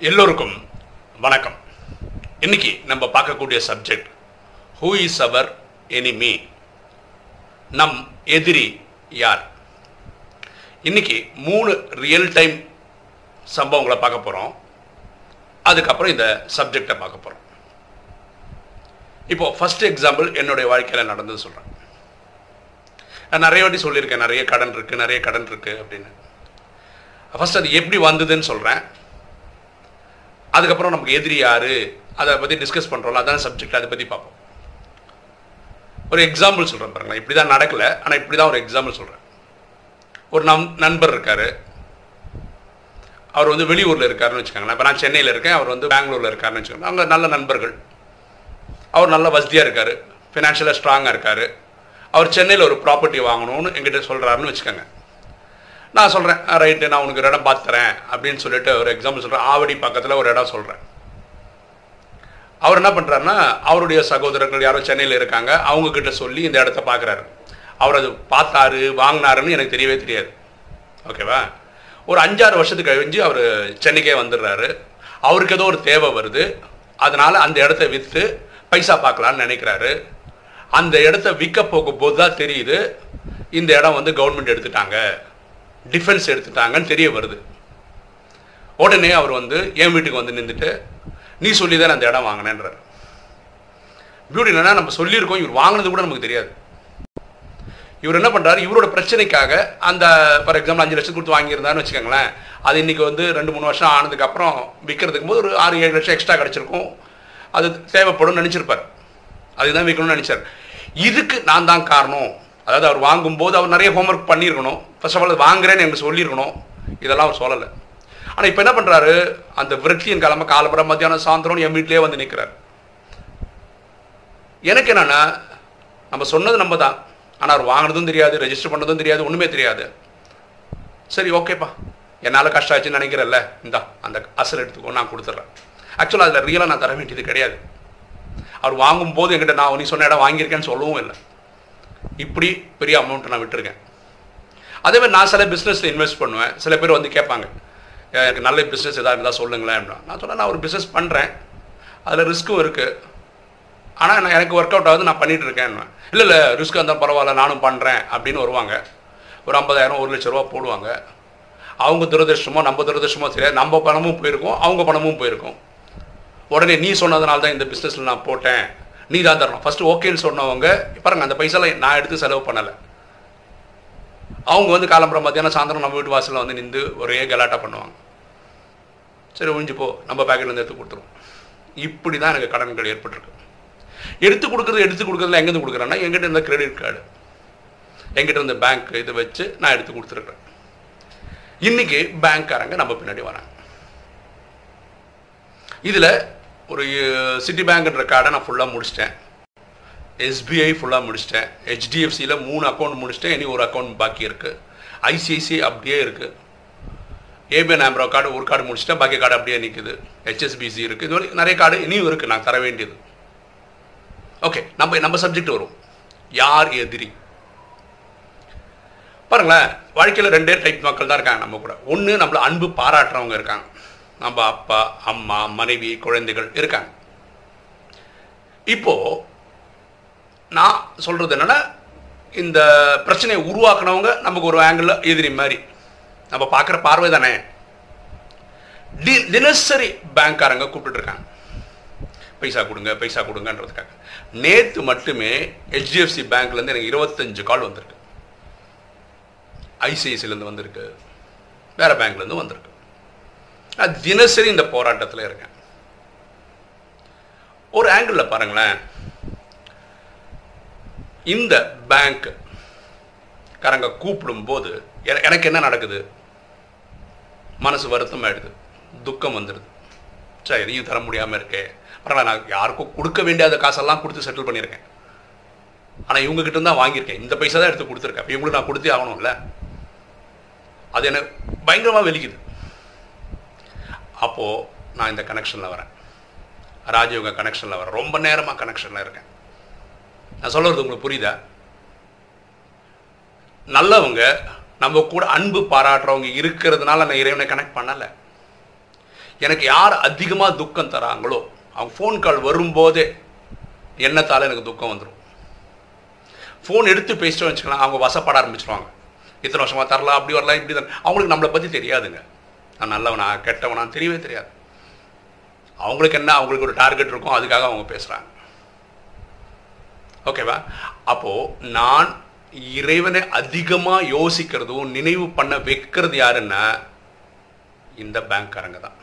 எல்லோருக்கும் வணக்கம். இன்னைக்கு நம்ம பார்க்கக்கூடிய subject who is our enemy நம் எதிரி யார்? இன்னைக்கு மூணு ரியல் டைம் சம்பவங்களை பார்க்க போகிறோம் அதுக்கப்புறம் இந்த சப்ஜெக்டை பார்க்க போகிறோம் இப்போ ஃபஸ்ட் எக்ஸாம்பிள் என்னுடைய வாழ்க்கையில் நடந்தது சொல்கிறேன் நான் நிறைய வாட்டி சொல்லியிருக்கேன் நிறைய கடன் இருக்குது நிறைய கடன் இருக்குது அப்படின்னு. ஃபர்ஸ்ட் அது எப்படி வந்ததுன்னு சொல்கிறேன் அதுக்கப்புறம் நமக்கு எதிரி யார்? அதை பற்றி டிஸ்கஸ் பண்ணுறோம்ல அதான் சப்ஜெக்ட் அதை பற்றி பார்ப்போம். ஒரு எக்ஸாம்பிள் சொல்கிறேன் பாருங்களேன். இப்படி தான் நடக்கலை ஆனால் இப்படி தான் ஒரு எக்ஸாம்பிள் சொல்கிறேன் ஒரு நம் நண்பர் இருக்கார். அவர் வந்து வெளியூரில் இருக்காருன்னு வச்சுக்கோங்களேன். இப்போ நான் சென்னையில் இருக்கேன் அவர் வந்து பெங்களூரில் இருக்காருன்னு வச்சுக்கோங்க. அவங்க நல்ல நண்பர்கள். அவர் நல்ல வசதியாக இருக்கார். ஃபினான்ஷியலாக ஸ்ட்ராங்காக இருக்கார். அவர் சென்னையில் ஒரு ப்ராப்பர்ட்டி வாங்கணும்னு எங்கிட்ட சொல்கிறாருன்னு வச்சுக்கோங்க. நான் சொல்கிறேன் ரைட்டு நான் உனக்கு ஒரு இடம் பார்த்து தரேன் அப்படின்னு சொல்லிட்டு ஒரு எக்ஸாம்பிள் சொல்கிறேன் ஆவடி பக்கத்தில் ஒரு இடம் சொல்கிறேன் அவர் என்ன பண்ணுறாருன்னா அவருடைய சகோதரர்கள் யாரோ சென்னையில் இருக்காங்க அவங்கக்கிட்ட சொல்லி இந்த இடத்த பார்க்குறாரு அவர் அது பார்த்தாரு வாங்கினாருன்னு எனக்கு தெரியவே தெரியாது. ஓகேவா? ஒரு அஞ்சாறு வருஷத்துக்கு கழிஞ்சு அவர் சென்னைக்கே வந்துடுறாரு. அவருக்கு ஏதோ ஒரு தேவை வருது. அதனால் அந்த இடத்த விற்று பைசா பார்க்கலான்னு நினைக்கிறாரு. அந்த இடத்த விற்க போகும்போது தான் தெரியுது இந்த இடம் வந்து கவர்மெண்ட் எடுத்துட்டாங்க. டிஃபென்ஸ் எடுத்துட்டாங்கன்னு தெரிய வருது. உடனே அவர் வந்து என் வீட்டுக்கு வந்து நின்றுட்டு நீ சொல்லி தான் அந்த இடம் வாங்கினேன்றார். பியூட்டி என்னன்னா நம்ம சொல்லியிருக்கோம் இவர் வாங்கினது கூட நமக்கு தெரியாது. இவர் என்ன பண்ணுறாரு இவரோட பிரச்சனைக்காக அந்த ஃபார் எக்ஸாம்பிள் அஞ்சு லட்சம் கொடுத்து வாங்கியிருந்தாருன்னு வச்சுக்கோங்களேன். அது இன்றைக்கி வந்து ரெண்டு மூணு வருஷம் ஆனதுக்கப்புறம் விற்கிறதுக்கு போது ஒரு ஆறு ஏழு லட்சம் எக்ஸ்ட்ரா கிடச்சிருக்கும். அது தேவைப்படும் நினச்சிருப்பார். அதுதான் விற்கணும்னு நினச்சார். இதுக்கு நான் தான் காரணம். அதாவது அவர் வாங்கும்போது அவர் நிறைய ஹோம்ஒர்க் பண்ணியிருக்கணும். ஃபர்ஸ்ட் ஆஃப் ஆல் வாங்குறேன்னு எனக்கு சொல்லியிருக்கணும். இதெல்லாம் அவர் சொல்லலை. ஆனால் இப்போ என்ன பண்ணுறாரு அந்த விரட்சியின் காலமாக காலம்பரம் மத்தியானம் சாயந்தரம் என் வீட்டிலே வந்து நிற்கிறார் எனக்கு என்னென்னா நம்ம சொன்னது நம்ம தான். ஆனால் அவர் வாங்கினதும் தெரியாது ரெஜிஸ்டர் பண்ணதும் தெரியாது ஒன்றுமே தெரியாது. சரி ஓகேப்பா என்னால் கஷ்டம் ஆச்சுன்னு நினைக்கிறல்ல இந்தா அந்த அசல் எடுத்துக்கோ நான் கொடுத்துட்றேன். ஆக்சுவலாக அதில் ரியலாக நான் தர வேண்டியது கிடையாது. அவர் வாங்கும்போது என்கிட்ட நான் நீ சொன்ன இடம் வாங்கியிருக்கேன்னு சொல்லவும் இல்லை. இப்படி பெரிய அமௌண்ட் நான் விட்டுருக்கேன். அதே மாதிரி நான் சில பிஸ்னஸில் இன்வெஸ்ட் பண்ணுவேன். சில பேர் வந்து கேட்பாங்க எனக்கு நல்ல பிஸ்னஸ் எதாவது இருந்தால் சொல்லுங்களேன் அப்படின்னா. நான் சொன்னேன் நான் ஒரு பிஸ்னஸ் பண்ணுறேன் அதில் ரிஸ்க்கும் இருக்குது ஆனால் நான் எனக்கு ஒர்க் அவுட் ஆகுது நான் பண்ணிகிட்டு இருக்கேன். இல்லை இல்லை ரிஸ்க் இருந்தால் பரவாயில்ல நானும் பண்ணுறேன் அப்படின்னு வருவாங்க. ஒரு ஐம்பதாயிரம் ஒரு லட்ச ரூபா போடுவாங்க. அவங்க துரதிருஷ்டமோ நம்ம துரதிருஷ்டமோ தெரியாது. நம்ம பணமும் போயிருக்கும் அவங்க பணமும் போயிருக்கும். உடனே நீ சொன்னதுனால தான் இந்த பிஸ்னஸில் நான் போட்டேன். நீ தான் தரணும் ஃபஸ்ட்டு ஓகேன்னு சொன்னவங்க பாருங்க அந்த பைசாலாம் நான் எடுத்து செலவு பண்ணலை. அவங்க வந்து காலம்பரம் மத்தியானம் சாயந்தரம் நம்ம வீட்டு வாசலில் வந்து நின்று ஒரே கலாட்டா பண்ணுவாங்க. சரி ஒழிஞ்சு போ. நம்ம பேக்கெட்லேருந்து எடுத்து கொடுத்துருவோம். இப்படி தான் எனக்கு கடன்கள் ஏற்பட்டிருக்கு. எடுத்து கொடுக்குறது எடுத்து கொடுக்குறதுல எங்கேருந்து கொடுக்குறேன்னா எங்கிட்ட இருந்த கிரெடிட் கார்டு எங்கிட்ட இருந்த பேங்க் இதை வச்சு நான் எடுத்து கொடுத்துருக்குறேன். இன்னைக்கு பேங்க்காரங்க நம்ம பின்னாடி வராங்க. இதில் ஒரு சிட்டி பேங்க்ன்ற கார்டை நான் ஃபுல்லாக முடிச்சிட்டேன். எஸ்பிஐ ஃபுல்லாக முடிச்சிட்டேன். ஹெச்டிஎஃப்சியில் மூணு அக்கௌண்ட் முடிச்சிட்டேன். இனி ஒரு அக்கௌண்ட் பாக்கி இருக்குது ஐசிஐசிஐ அப்படியே இருக்குது ஏபிஎன் ஆம்ரோ கார்டு ஒரு கார்டு முடிச்சிட்டேன். பாக்கி கார்டு அப்படியே நிற்குது ஹெச்எஸ்பிசி இருக்குது இது மாதிரி நிறைய கார்டு இனியும் இருக்குது நான் தர வேண்டியது. ஓகே நம்ம நம்ம சப்ஜெக்ட் வரும். யார் எதிரி? பாருங்களேன். வாழ்க்கையில் ரெண்டே டைப் மக்கள் தான் இருக்காங்க நம்ம கூட. ஒன்று நம்மளை அன்பு பாராட்டுறவங்க இருக்காங்க. நம்ம அப்பா அம்மா மனைவி குழந்தைகள் இருக்காங்க. இப்போ நான் சொல்றது என்னன்னா இந்த பிரச்சனையை உருவாக்குனவங்க நமக்கு ஒரு ஆங்கிள் எதிரி மாதிரி. நம்ம பார்க்குற பார்வை தானே? தி தினசரி பேங்க்காரங்க கூப்பிட்டு இருக்காங்க பைசா கொடுங்க பைசா கொடுங்கன்றதுக்காக. நேற்று மட்டுமே ஹெச்டிஎஃப்சி பேங்க்லேருந்து எனக்கு இருபத்தஞ்சு கால் வந்திருக்கு. ஐசிஐசிலேருந்து வந்திருக்கு. வேறு பேங்க்லேருந்து வந்திருக்கு. நான் தினசரி இந்த போராட்டத்தில் இருக்கேன். ஒரு ஆங்கிளில் பாருங்களேன். இந்த பேங்க் காரங்க கூப்பிடும்போது எனக்கு என்ன நடக்குது? மனசு வருத்தம் ஆயிடுது துக்கம் வந்துடுது சார் எதையும் தர முடியாமல் இருக்கே. பரவாயில்ல நான் யாருக்கும் கொடுக்க வேண்டியாத காசெல்லாம் கொடுத்து செட்டில் பண்ணியிருக்கேன். ஆனால் இவங்க கிட்ட தான் வாங்கியிருக்கேன். இந்த பைசா தான் எடுத்து கொடுத்துருக்கேன். இவங்களுக்கு நான் கொடுத்தே ஆகணும்ல. அது எனக்கு பயங்கரமாக வெளிக்குது அப்போது நான் இந்த கனெக்ஷனில் வரேன். ராஜயோக கனெக்ஷனில் வரேன். ரொம்ப நேரமாக கனெக்ஷனில் இருக்கேன். நான் சொல்கிறது உங்களுக்கு புரியுதா? நல்லவங்க நம்ம கூட அன்பு பாராட்டுறவங்க இருக்கிறதுனால நான் இறைவனை கனெக்ட் பண்ணலை. எனக்கு யார் அதிகமாக துக்கம் தராங்களோ அவங்க ஃபோன் கால் வரும்போதே எண்ணத்தால் எனக்கு துக்கம் வந்துடும் ஃபோன் எடுத்து பேசிட்டோம் வச்சுக்கலாம் அவங்க வசப்பட ஆரம்பிச்சிருவாங்க. இத்தனை வருஷமாக தரலாம் அப்படி வரலாம் இப்படி தான் அவங்களுக்கு நம்மளை பற்றி தெரியாதுங்க. நான் நல்லவனா கெட்டவனா தெரியவே தெரியாது. அவங்களுக்கு என்ன அவங்களுக்கு ஒரு டார்கெட் இருக்கும் அதுக்காக அவங்க பேசுகிறாங்க ஓகேவா அப்போது நான் இறைவனை அதிகமாக யோசிக்கிறதும் நினைவு பண்ண வைக்கிறது யாருன்னா இந்த பேங்க்காரங்க தான்.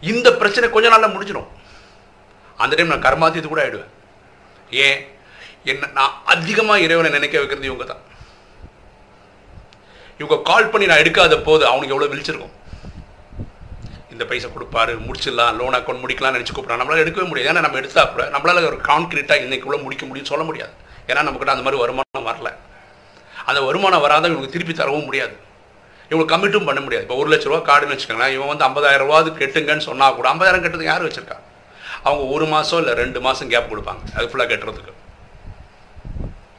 இந்த பிரச்சனை கொஞ்ச நாளில் முடிஞ்சிடும். அந்த டைம் நான் கர்மாத்தியத்து கூட ஆயிடுவேன். ஏன்? என்ன நான் அதிகமாக இறைவனை நினைக்க வைக்கிறது இவங்க தான். இவங்க கால் பண்ணி நான் எடுக்காத போது அவனுக்கு எவ்வளோ விழிச்சிருக்கும். இந்த பைசா கொடுப்பாரு முடிச்சிடலாம் லோன் அக்கௌண்ட் முடிக்கலாம்னு நினச்சி கூப்பிட்றான். நம்மளால எடுக்கவே முடியாது. ஏன்னா நம்ம எடுத்தா கூட நம்மளால ஒரு கான்கிரீட்டாக இன்னைக்குள்ள முடிக்க முடியும்னு சொல்ல முடியாது. ஏன்னா நம்மக்கிட்ட அந்த மாதிரி வருமானம் வரல. அந்த வருமானம் வராத இவங்களுக்கு திருப்பி தரவும் முடியாது. இவங்களுக்கு கமிட்டும் பண்ண முடியாது. இப்போ ஒரு லட்ச ரூபா கார்டுன்னு வச்சுக்கோங்களேன் இவன் வந்து ஐம்பதாயிரம் ரூபாது கெட்டுங்கன்னு சொன்னால் கூட ஐம்பதாயிரம் கட்டுறது யார் வச்சிருக்கா? அவங்க ஒரு மாதம் இல்லை ரெண்டு மாதம் கேப் கொடுப்பாங்க. அது ஃபுல்லாக கட்டுறதுக்கு.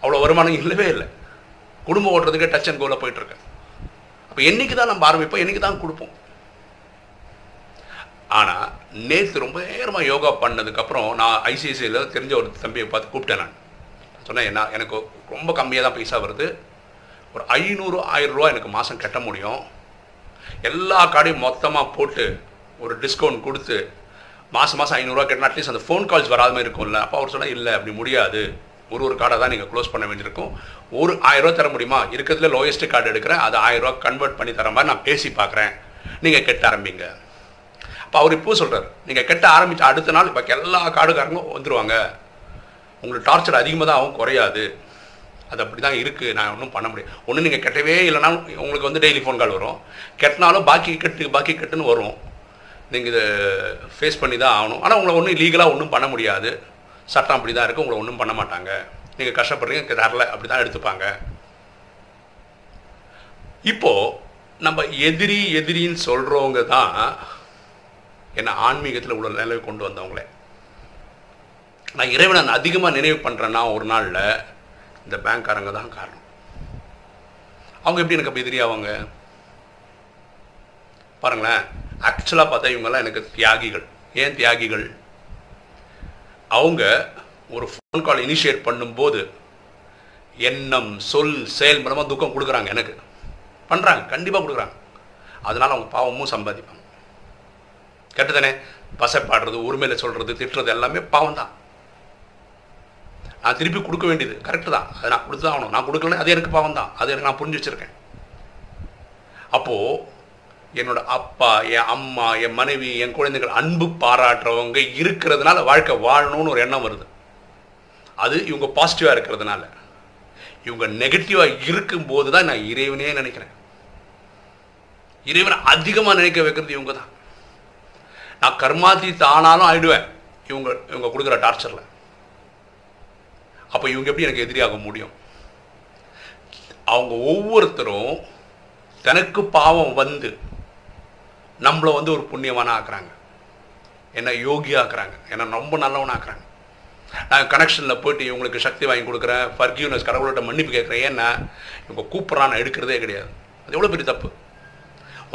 அவ்வளோ வருமானம் இல்லவே இல்லை. குடும்பம் ஓட்டுறதுக்கே டச் அண்ட் கோவில் போயிட்டுருக்கு அப்போ என்னைக்கு தான் நம்ம ஆரம்பிப்போம்? என்றைக்கு தான் கொடுப்போம்? ஆனால் நேற்று ரொம்ப நேரமாக யோகா பண்ணதுக்கப்புறம் நான் ஐசிஐசியில் தெரிஞ்ச ஒரு தம்பியை பார்த்து கூப்பிட்டேன் நான். சொன்னேன் என்ன எனக்கு ரொம்ப கம்மியாக தான் பைசா வருது. ஒரு ஐநூறு ஆயிரம் ரூபா எனக்கு மாதம் கட்ட முடியும். எல்லா கார்டையும் மொத்தமாக போட்டு ஒரு டிஸ்கவுண்ட் கொடுத்து மாதம் மாதம் ஐநூறுரூவா கட்டினா அட்லீஸ்ட் அந்த ஃபோன் கால்ஸ் வராத மாதிரி இருக்கும்ல. அப்போ அவர் சொன்னால் இல்லை அப்படி முடியாது. ஒரு ஒரு கார்டை தான் நீங்கள் க்ளோஸ் பண்ண வேண்டியிருக்கும். ஒரு ஆயிரரூவா தர முடியுமா? இருக்கிறதுல லோயஸ்ட் கார்டு எடுக்கிறேன். அதை ஆயிரரூவா கன்வெர்ட் பண்ணி தர மாதிரி நான் பேசி பார்க்குறேன். நீங்கள் கெட்ட ஆரம்பிங்க. அப்போ அவர் இப்போ சொல்கிறார் நீங்கள் கெட்ட ஆரம்பித்த அடுத்த நாள் இப்போ எல்லா கார்டுக்காரங்களும் வந்துடுவாங்க உங்களுக்கு டார்ச்சர் அதிகமாக தான் ஆகும் குறையாது. அது அப்படி தான் இருக்குது நான் ஒன்றும் பண்ண முடியாது. ஒன்று நீங்கள் கெட்டவே இல்லைனாலும் உங்களுக்கு வந்து டெய்லி ஃபோன் கால் வரும். கெட்டினாலும் பாக்கி கெட்டு பாக்கி கெட்டுன்னு வரும். நீங்கள் இதை ஃபேஸ் பண்ணி தான் ஆகணும். ஆனால் உங்களை ஒன்றும் லீகலாக ஒன்றும் பண்ண முடியாது. சட்டம் அப்படி தான் இருக்குது உங்களை ஒன்றும் பண்ண மாட்டாங்க. நீங்கள் கஷ்டப்படுறீங்க தரல அப்படி தான் எடுத்துப்பாங்க. இப்போது நம்ம எதிரி எதிரின்னு சொல்கிறவங்க தான் என்னை ஆன்மீகத்தில் உள்ள நிலவை கொண்டு வந்தவங்களே. நான் இறைவனை நான் அதிகமாக நினைவு பண்ணுறேன்னா ஒரு நாளில் இந்த பேங்க்காரங்க தான் காரணம். அவங்க எப்படி எனக்கு அப்போ எதிரியாவாங்க பாருங்களேன் ஆக்சுவலாக பார்த்தா இவங்கெல்லாம் எனக்கு தியாகிகள். ஏன் தியாகிகள்? அவங்க ஒரு ஃபோன் கால் இனிஷியேட் பண்ணும்போது எண்ணம் சொல் செயல் மூலமாக துக்கம் கொடுக்குறாங்க எனக்கு. பண்ணுறாங்க கண்டிப்பாக கொடுக்குறாங்க. அதனால் அவங்க பாவமும் சம்பாதிப்பாங்க. கெட்டதானே பசைப்பாடுறது உரிமையில் சொல்கிறது திட்டுறது எல்லாமே பாவம் தான் நான் திருப்பி கொடுக்க வேண்டியது கரெக்டு தான். அதை நான் கொடுத்து தான் ஆகணும். நான் கொடுக்கலன்னு அது எனக்கு பாவம் தான் அது எனக்கு நான் புரிஞ்சு வச்சுருக்கேன். அப்போது என்னோட அப்பா என் அம்மா என் மனைவி என் குழந்தைகள் அன்பு பாராட்டுறவங்க இருக்கிறதுனால வாழ்க்கை வாழணும்னு ஒரு எண்ணம் வருது. அது இவங்க பாசிட்டிவாக இருக்கிறதுனால. இவங்க நெகட்டிவாக இருக்கும்போது தான் நான் இறைவனே நினைக்கிறேன். இறைவனை அதிகமாக நினைக்க வைக்கிறது இவங்க தான் நான் கர்மாதி தானாலும் ஆயிடுவேன். இவங்க இவங்க கொடுக்குற டார்ச்சரில் அப்போ இவங்க எப்படி எனக்கு எதிரியாக முடியும்? அவங்க ஒவ்வொருத்தரும் தனக்கு பாவம் வந்து நம்மளை வந்து ஒரு புண்ணியமான ஆக்குறாங்க என்ன யோகி ஆக்குறாங்க என்ன ரொம்ப நல்லவன ஆக்குறாங்க நான் கனெக்ஷனில் போயிட்டு இவங்களுக்கு சக்தி வாங்கி கொடுக்குறேன். ஃபர்கியூனஸ் கடவுள்கிட்ட மன்னிப்பு கேட்குறேன். ஏன்னா இவங்க கூப்பிட்றான் நான் எடுக்கிறதே கிடையாது. அது எவ்வளோ பெரிய தப்பு?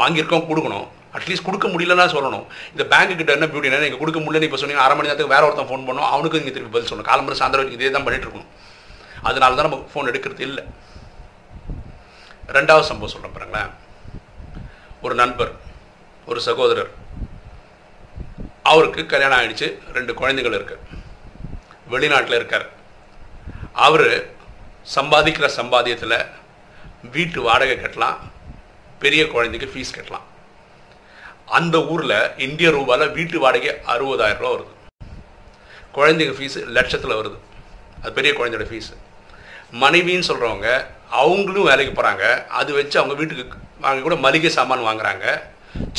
வாங்கியிருக்கோம் கொடுக்கணும். அட்லீஸ்ட் கொடுக்க முடியலன்னா சொல்லணும். இந்த பேங்க்கு கிட்ட என்ன பியூட்டி என்ன நீங்கள் கொடுக்க முடியலன்னு இப்போ சொன்னீங்க அரை மணி நேரத்துக்கு வேற ஒருத்தன் ஃபோன் பண்ணோம் அவனுக்கு நீங்கள் திருப்பி பதில் சொல்லணும். காலம்பரம் சாயந்தரம் வரைக்கும் இதே தான் பண்ணிட்டு இருக்கணும். அதனால தான் நம்ம ஃபோன் எடுக்கிறது இல்லை. ரெண்டாவது சம்பவம் சொல்கிறேன் பாருங்களேன். ஒரு நண்பர். ஒரு சகோதரர். அவருக்கு கல்யாணம் ஆகிடுச்சு ரெண்டு குழந்தைகள் இருக்கு. வெளிநாட்டில் இருக்கார். அவர் சம்பாதிக்கிற சம்பாத்தியத்தில் வீட்டு வாடகை கட்டலாம் பெரிய குழந்தைக்கு ஃபீஸ் கட்டலாம். அந்த ஊரில் இந்திய ரூபாயில் வீட்டு வாடகை அறுபதாயிரம் ரூபா வருது. குழந்தைங்க ஃபீஸு லட்சத்தில் வருது. அது பெரிய குழந்தையோட ஃபீஸு மனைவின்னு சொல்கிறவங்க அவங்களும் வேலைக்கு போகிறாங்க அது வச்சு அவங்க வீட்டுக்கு வாங்க கூட மளிகை சாமான் வாங்குறாங்க.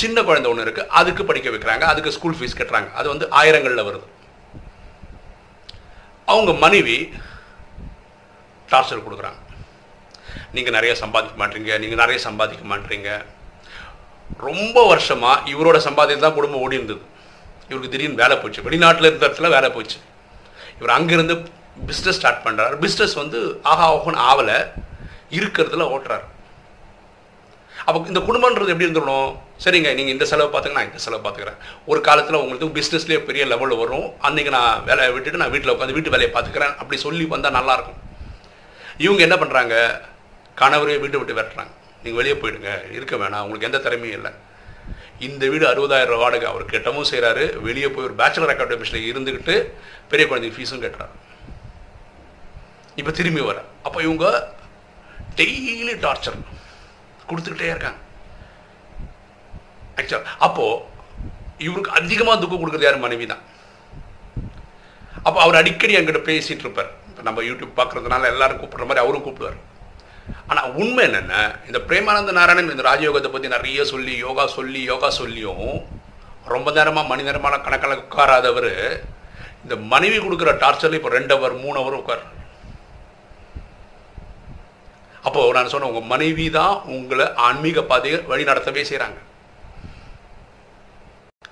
சின்ன குழந்தை ஒன்று இருக்குது அதுக்கு படிக்க வைக்கிறாங்க அதுக்கு ஸ்கூல் ஃபீஸ் கட்டுறாங்க. அது வந்து ஆயிரங்களில் வருது. அவங்க மனைவி டார்ச்சர் கொடுக்குறாங்க. நீங்கள் நிறைய சம்பாதிக்க மாட்டீங்க நீங்கள் நிறைய சம்பாதிக்க மாட்டீங்க. ரொம்ப வருஷமாக இவரோட சம்பாதியம் தான் குடும்பம் ஓடி இருந்தது. இவருக்கு திடீர்னு வேலை போச்சு. வெளிநாட்டில் இருந்த இடத்துல வேலை போச்சு. இவர் அங்கேருந்து பிஸ்னஸ் ஸ்டார்ட் பண்ணுறாரு பிஸ்னஸ் வந்து ஆஹா ஓஹன் ஆவலை இருக்கிறதுல ஓட்டுறாரு. அப்போ இந்த குடும்பன்றது எப்படி இருந்துடணும்? சரிங்க நீங்கள் இந்த செலவு பார்த்துங்க நான் இந்த செலவு பார்த்துக்கிறேன். ஒரு காலத்தில் உங்களுக்கு பிஸ்னஸ்லேயே பெரிய லெவலில் வரும். அன்றைக்கி நான் வேலையை விட்டுட்டு நான் வீட்டில் உட்காந்து வீட்டு வேலையை பார்த்துக்கிறேன். அப்படி சொல்லி வந்தால் நல்லாயிருக்கும் இவங்க என்ன பண்ணுறாங்க கணவரே வீட்டை விட்டு விரட்டுறாங்க. நீங்கள் வெளியே போயிடுங்க. இருக்க வேணாம். உங்களுக்கு எந்த திறமையும் இல்லை. இந்த வீடு அறுபதாயிரம் ரூபா வாடகை. அவர் கெட்டவும் செய்கிறாரு வெளியே போய் ஒரு பேச்சுலர் அகாடமிஸில் இருந்துக்கிட்டு பெரிய குழந்தைக்கு ஃபீஸும் கட்டுறாரு. இப்போ திரும்பி வர அப்போ இவங்க டெய்லி டார்ச்சர் கொடுத்துக்கிட்டே இருக்காங்க. ஆக்சுவல் அப்போது இவருக்கு அதிகமாக துக்கம் கொடுக்குறது யார்? மனைவி தான் அப்போ அவர் அடிக்கடி என்கிட்ட பேசிகிட்டு இருப்பார். இப்போ நம்ம யூடியூப் பார்க்குறதுனால எல்லாரும் கூப்பிட்ற மாதிரி அவரும் கூப்பிடுவார். ஆனால் உண்மை என்னென்ன இந்த பிரேமானந்த நாராயணன் இந்த ராஜயோகத்தை பற்றி நிறைய சொல்லி யோகா சொல்லி யோகா சொல்லியும் ரொம்ப நேரமாக மணி நேரமான கணக்கில் உட்காராதவர் இந்த மனைவி கொடுக்குற டார்ச்சரில் இப்போ ரெண்டு அவர் மூணு அவர் உட்கார். அப்போது நான் சொன்னேன் உங்கள் மனைவி தான் உங்களை ஆன்மீக பாதையை வழி நடத்தவே செய்கிறாங்க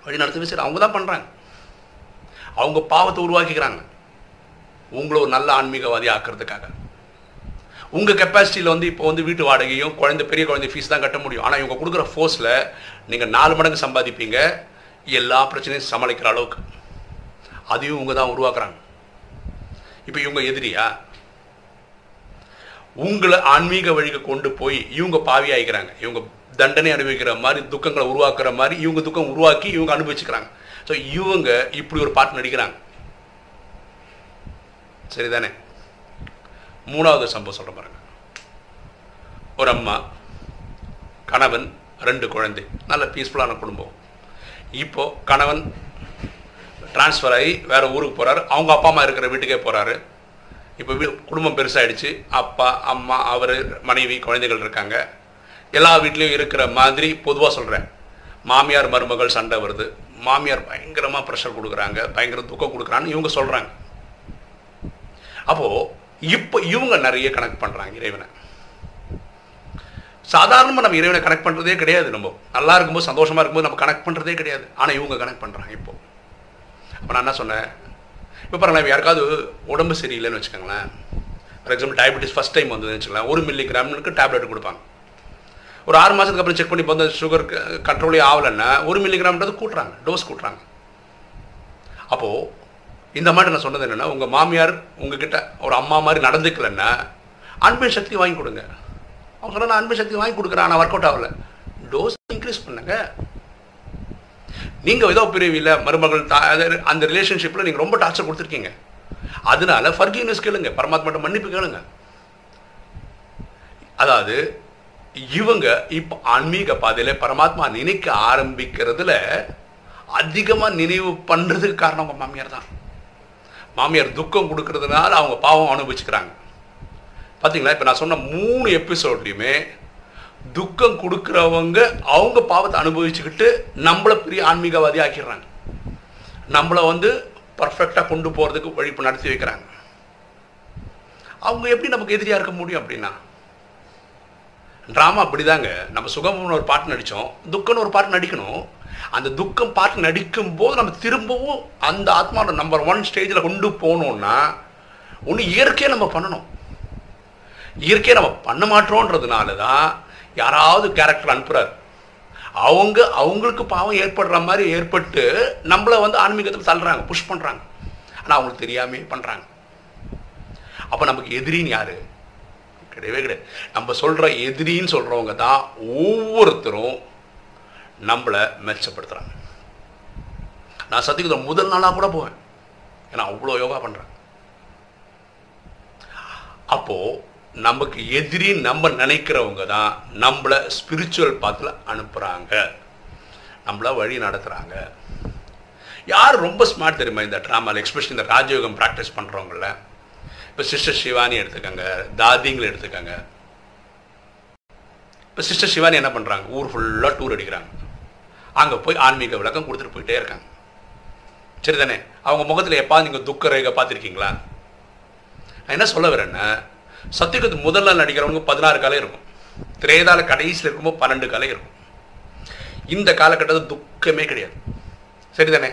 வழி நடத்தவே செய்கிறாங்க அவங்க தான் பண்ணுறாங்க அவங்க பாவத்தை உருவாக்கிக்கிறாங்க. உங்களை ஒரு நல்ல ஆன்மீகவாதி ஆக்கிறதுக்காக. உங்கள் கெப்பாசிட்டியில் வந்து இப்போ வந்து வீட்டு வாடகையும் குழந்தை பெரிய குழந்தை ஃபீஸ் தான் கட்ட முடியும். ஆனால் இவங்க கொடுக்குற ஃபோர்ஸில் நீங்கள் நாலு மடங்கு சம்பாதிப்பீங்க. எல்லா பிரச்சனையும் சமாளிக்கிற அளவுக்கு. அதையும் இவங்க தான் உருவாக்குறாங்க. இப்போ இவங்க எதிரியா? உங்களை ஆன்மீக வழிக்கு கொண்டு போய் இவங்க பாவி ஆகிக்கிறாங்க இவங்க தண்டனை அனுபவிக்கிற மாதிரி துக்கங்களை உருவாக்குற மாதிரி இவங்க துக்கம் உருவாக்கி இவங்க அனுபவிச்சுக்கிறாங்க. ஸோ இவங்க இப்படி ஒரு பாட்டு நடிக்கிறாங்க. சரிதானே? மூணாவது சம்பவம் சொல்ற பாருங்க. ஒரு அம்மா கணவன் ரெண்டு குழந்தை. நல்ல பீஸ்ஃபுல்லான குடும்பம். இப்போது கணவன் டிரான்ஸ்ஃபர் ஆகி வேறு ஊருக்கு போகிறாரு அவங்க அப்பா அம்மா இருக்கிற வீட்டுக்கே போகிறாரு இப்போ வீ குடும்பம் பெருசாயிடுச்சு. அப்பா அம்மா அவர் மனைவி குழந்தைகள் இருக்காங்க. எல்லா வீட்லேயும் இருக்கிற மாதிரி பொதுவாக சொல்கிறேன் மாமியார் மருமகள் சண்டை வருது. மாமியார் பயங்கரமாக ப்ரெஷர் கொடுக்குறாங்க. பயங்கர துக்கம் கொடுக்குறான்னு இவங்க சொல்கிறாங்க அப்போது இப்போ இவங்க நிறைய கனெக்ட் பண்ணுறாங்க இறைவனை. சாதாரணமாக நம்ம இறைவனை கனெக்ட் பண்ணுறதே கிடையாது நம்ம. நல்லா இருக்கும்போது சந்தோஷமாக இருக்கும்போது நம்ம கனெக்ட் பண்ணுறதே கிடையாது. ஆனால் இவங்க கனெக்ட் பண்ணுறாங்க இப்போ. அப்போ நான் என்ன சொன்னேன்? இப்போ பாருங்களேன் யாருக்காவது உடம்பு சரியில்லைன்னு வச்சுக்கோங்களேன். For example diabetes first time வந்ததுன்னு வச்சுக்கலாம் ஒரு மில்லிகிராம்னுக்கு டேப்லெட் கொடுப்பாங்க. ஒரு ஆறு மாதத்துக்கு அப்புறம் செக் பண்ணி இப்போ வந்து சுகர் கண்ட்ரோலே ஆகலைன்னா ஒரு மில்லி கிராம்ன்றது கூட்டுறாங்க டோஸ் கூட்டுறாங்க. அப்போது இந்த மாதிரி நான் சொன்னது என்னென்னா உங்கள் மாமியார் உங்ககிட்ட ஒரு அம்மா மாதிரி நடந்துக்கலன்னா அன்பின் சக்தி வாங்கி கொடுங்க. அவங்க சொன்னால் நான் அன்பின் சக்தி வாங்கி கொடுக்குறேன் ஆனால் ஒர்க் அவுட் ஆகல. டோஸ் இன்க்ரீஸ் பண்ணுங்க. நீங்கள் ஏதோ பிரிவில் மருமகள் அந்த ரிலேஷன்ஷிப்பில் நீங்கள் ரொம்ப டார்ச்சர் கொடுத்துருக்கீங்க. அதனால ஃபர்கிவ்னஸ் கேளுங்க பரமாத்மாட்ட மன்னிப்பு கேளுங்க. அதாவது இவங்க இப்போ ஆன்மீக பாதையில் பரமாத்மா நினைக்க ஆரம்பிக்கிறதுல அதிகமாக நினைவு பண்ணுறதுக்கு காரணம் அவங்க மாமியார் தான். மாமியார் துக்கம் கொடுக்கறதுனால அவங்க பாவம் அனுபவிச்சுக்கிறாங்க. பார்த்தீங்களா இப்போ நான் சொன்ன மூணு எபிசோட்லையுமே துக்கம் கொடுக்குறவங்க அவங்க பாவத்தை அனுபவிச்சுக்கிட்டு நம்மளை பெரிய ஆன்மீகவாதி ஆக்கிடுறாங்க. நம்மளை வந்து பர்ஃபெக்டாக கொண்டு போகிறதுக்கு வழிப்பு நடத்தி வைக்கிறாங்க. அவங்க எப்படி நமக்கு எதிரியாக இருக்க முடியும் அப்படின்னா? ட்ராமா அப்படிதாங்க. நம்ம சுகம்னு ஒரு பாட்டு நடித்தோம் துக்கம்னு ஒரு பாட்டு நடிக்கணும். அந்த துக்கம் பாட்டு நடிக்கும் போது நம்ம திரும்பவும் அந்த ஆத்மாவோட நம்பர் ஒன் ஸ்டேஜில் கொண்டு போகணுன்னா ஒன்று இயற்கையாக நம்ம பண்ணணும். இயற்கையாக நம்ம பண்ண மாட்டோன்றதுனால தான் யாராவது கேரக்டர் அனுப்புகிறார் அவங்க அவங்களுக்கு பாவம் ஏற்படுற மாதிரி ஏற்பட்டு நம்மளை வந்து ஆன்மீகத்தில் தள்ளுறாங்க புஷ் பண்ணுறாங்க ஆனால் அவங்களுக்கு தெரியாமே பண்ணுறாங்க அப்போ நமக்கு எதிரின்னு யார்? கிடையவே கிடையாது. நம்ம சொல்கிற எதிரின்னு சொல்கிறவங்க தான் ஒவ்வொருத்தரும் நம்மளை மெச்சப்படுத்துகிறாங்க நான் சத்தியத்தில் முதல் நாளாக கூட போவேன். ஏன்னா அவ்வளோ யோகா பண்ணுறேன் அப்போது நமக்கு எதிரி நம்ம நினைக்கிறவங்க தான் நம்மளை ஸ்பிரிச்சுவல் பாத்தில் அனுப்புகிறாங்க நம்மளை வழி நடத்துகிறாங்க யார் ரொம்ப ஸ்மார்ட் தெரியுமா இந்த ட்ராமாவில் எக்ஸ்பெஷலி இந்த ராஜயோகம் ப்ராக்டிஸ் பண்ணுறவங்கள இப்போ சிஸ்டர் சிவானி எடுத்துக்கோங்க தாதிங்களை எடுத்துக்கோங்க. இப்போ சிஸ்டர் சிவானி என்ன பண்ணுறாங்க ஊர் ஃபுல்லாக டூர் அடிக்கிறாங்க. அங்கே போய் ஆன்மீக விளக்கம் கொடுத்துட்டு போயிட்டே இருக்காங்க. சரி தானே அவங்க முகத்தில் எப்பா நீங்கள் துக்க ரேகை பார்த்துருக்கீங்களா? நான் என்ன சொல்ல வரேன்னா சத்தியகத்து முதல்ல நடிக்கிறவங்க பதினாறு கலை இருக்கும். திரேதால கடைசியில் இருக்கும்போது பன்னெண்டு கலை இருக்கும். இந்த காலகட்டத்தில் துக்கமே கிடையாது. சரிதானே?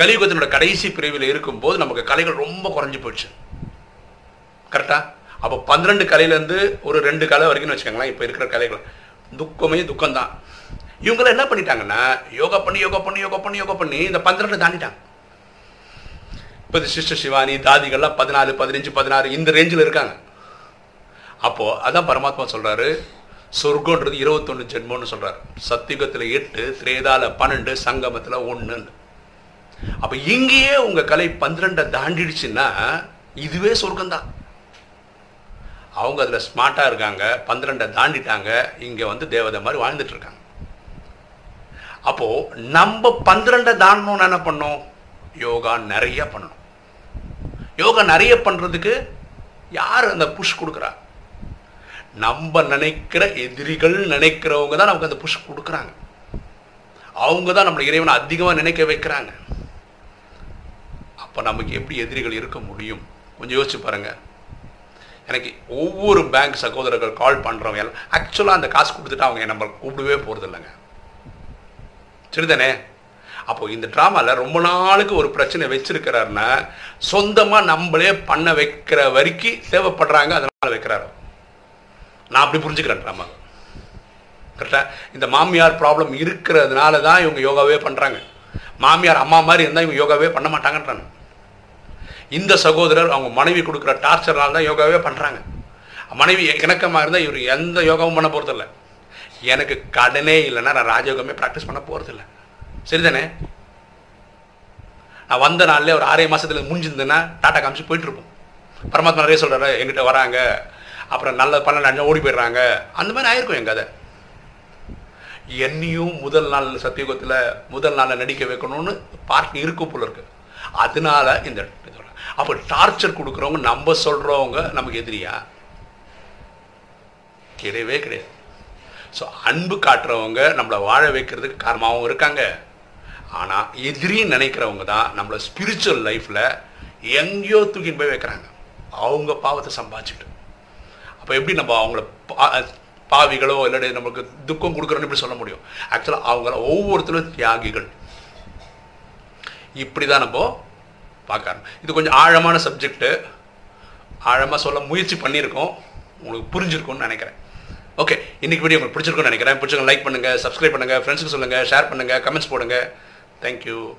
கலியுகத்தினோட கடைசி பிரிவில் இருக்கும்போது நமக்கு கலைகள் ரொம்ப குறைஞ்சி போயிடுச்சு கரெக்டா? அப்போ பன்னிரெண்டு கலையிலேருந்து ஒரு ரெண்டு கலை வரைக்கும் வச்சுக்கோங்களேன் இப்போ இருக்கிற கலைகள். துக்கமே துக்கம்தான். இவங்களாம் என்ன பண்ணிட்டாங்கன்னா யோகா பண்ணி யோகா பண்ணி யோகா பண்ணி யோகா பண்ணி இந்த பன்னிரெண்டு தாண்டிட்டாங்க. இப்போ சிஸ்டர் சிவானி தாதிகள்லாம் பதினாலு பதினஞ்சு பதினாறு இந்த ரேஞ்சில் இருக்காங்க. அப்போது அதான் பரமாத்மா சொல்கிறாரு சொர்க்கன்றது இருபத்தொன்று ஜென்மம்னு சொல்கிறார் சத்தியுகத்தில் எட்டு திரேதாவில் பன்னெண்டு சங்கமத்தில் ஒன்றுன்னு அப்போ இங்கேயே உங்கள் கலை பன்னிரெண்டை தாண்டிடுச்சுன்னா இதுவே சொர்க்கம்தான். அவங்க அதில் ஸ்மார்ட்டாக இருக்காங்க பன்னிரெண்டை தாண்டிட்டாங்க இங்கே வந்து தேவதை மாதிரி வாழ்ந்துட்டுருக்காங்க அப்போது நம்ம பன்னிரெண்டை தாண்டணும்னு என்ன பண்ணோம் யோகா நிறைய பண்ணணும். யோகா நிறைய பண்ணுறதுக்கு யார் அந்த புஷ் கொடுக்குறா? நம்ம நினைக்கிற எதிரிகள் நினைக்கிறவங்க தான் நமக்கு அந்த புஷ் கொடுக்குறாங்க. அவங்க தான் நம்மளை இறைவனை அதிகமாக நினைக்க வைக்கிறாங்க. அப்போ நமக்கு எப்படி எதிரிகள் இருக்க முடியும்? கொஞ்சம் யோசிச்சு பாருங்கள் எனக்கு ஒவ்வொரு பேங்க் சகோதரர்கள் கால் பண்ணுறவங்க எல்லாம் ஆக்சுவலாக அந்த காசு கொடுத்துட்டு அவங்க நம்ம கூப்பிடவே போகிறது இல்லைங்க. சரிதானே? அப்போ இந்த ட்ராமாவில் ரொம்ப நாளுக்கு ஒரு பிரச்சனை வச்சிருக்கிறாருன்னா சொந்தமாக நம்மளே பண்ண வைக்கிற வரைக்கும் தேவைப்படுறாங்க அதனால் வைக்கிறாரு. நான் அப்படி புரிஞ்சுக்கிறேன் ட்ராமா கரெக்டாக இந்த மாமியார் ப்ராப்ளம் இருக்கிறதுனால தான் இவங்க யோகாவே பண்ணுறாங்க மாமியார் அம்மா மாதிரி இருந்தால் இவங்க யோகாவே பண்ண மாட்டாங்கன்றாங்க. இந்த சகோதரர் அவங்க மனைவி கொடுக்குற டார்ச்சர்னால தான் யோகாவே பண்ணுறாங்க மனைவி இணக்கமாக இருந்தால் இவர் எந்த யோகாவும் பண்ண போகிறதில்ல எனக்கு கடனே இல்லைன்னா நான் ராஜயோகமே ப்ராக்டிஸ் பண்ண போகிறதில்ல சரிதானே? நான் வந்த நாள்லேயே ஒரு ஆறே மாதத்தில் முடிஞ்சிருந்தேன்னா டாட்டா காமிச்சு போயிட்டுருப்போம் பரமாத்மா நிறைய சொல்கிறாரு எங்கிட்ட வராங்க. அப்புறம் நல்ல பன்னெண்டு ஓடி போயிடுறாங்க. அந்த மாதிரி ஆயிருக்கும் என் கதை. என்னையும் முதல் நாள் சத்தியுகத்தில் முதல் நாளில் நடிக்க வைக்கணும்னு பார்க்க இருக்கும் போல இருக்கு. அதனால இந்த அப்போ டார்ச்சர் கொடுக்குறவங்க நம்ம சொல்கிறவங்க நமக்கு எதிரியா? கிடையவே கிடையாது. ஸோ அன்பு காட்டுறவங்க நம்மளை வாழ வைக்கிறதுக்கு காரணமாகவும் இருக்காங்க. ஆனால் எதிரின்னு நினைக்கிறவங்க தான் நம்மளை ஸ்பிரிச்சுவல் லைஃப்பில் எங்கேயோ தூக்கின்னு போய் வைக்கிறாங்க. அவங்க பாவத்தை சம்பாதிச்சுட்டு அப்போ எப்படி நம்ம அவங்கள பா- பாவிகளோ இல்லாட்டி நமக்கு துக்கம் கொடுக்குறோன்னு எப்படி சொல்ல முடியும்? ஆக்சுவலாக அவங்கள ஒவ்வொருத்தரும் தியாகிகள். இப்படி தான் நம்ம பார்க்கணும். இது கொஞ்சம் ஆழமான சப்ஜெக்ட்டு ஆழமாக சொல்ல முயற்சி பண்ணியிருக்கோம். உங்களுக்கு புரிஞ்சிருக்கும்னு நினைக்கிறேன். ஓகே இன்னைக்கு வீடியோ உங்களுக்கு பிடிச்சிருக்கும்னு நினைக்கிறேன். பிடிச்சிருக்கோம் லைக் பண்ணுங்கள் சப்ஸ்கிரைப் பண்ணுங்கள் ஃப்ரெண்ட்ஸுக்கு சொல்லுங்கள் ஷேர் பண்ணுங்கள் கமெண்ட்ஸ் போடுங்க. தேங்க்யூ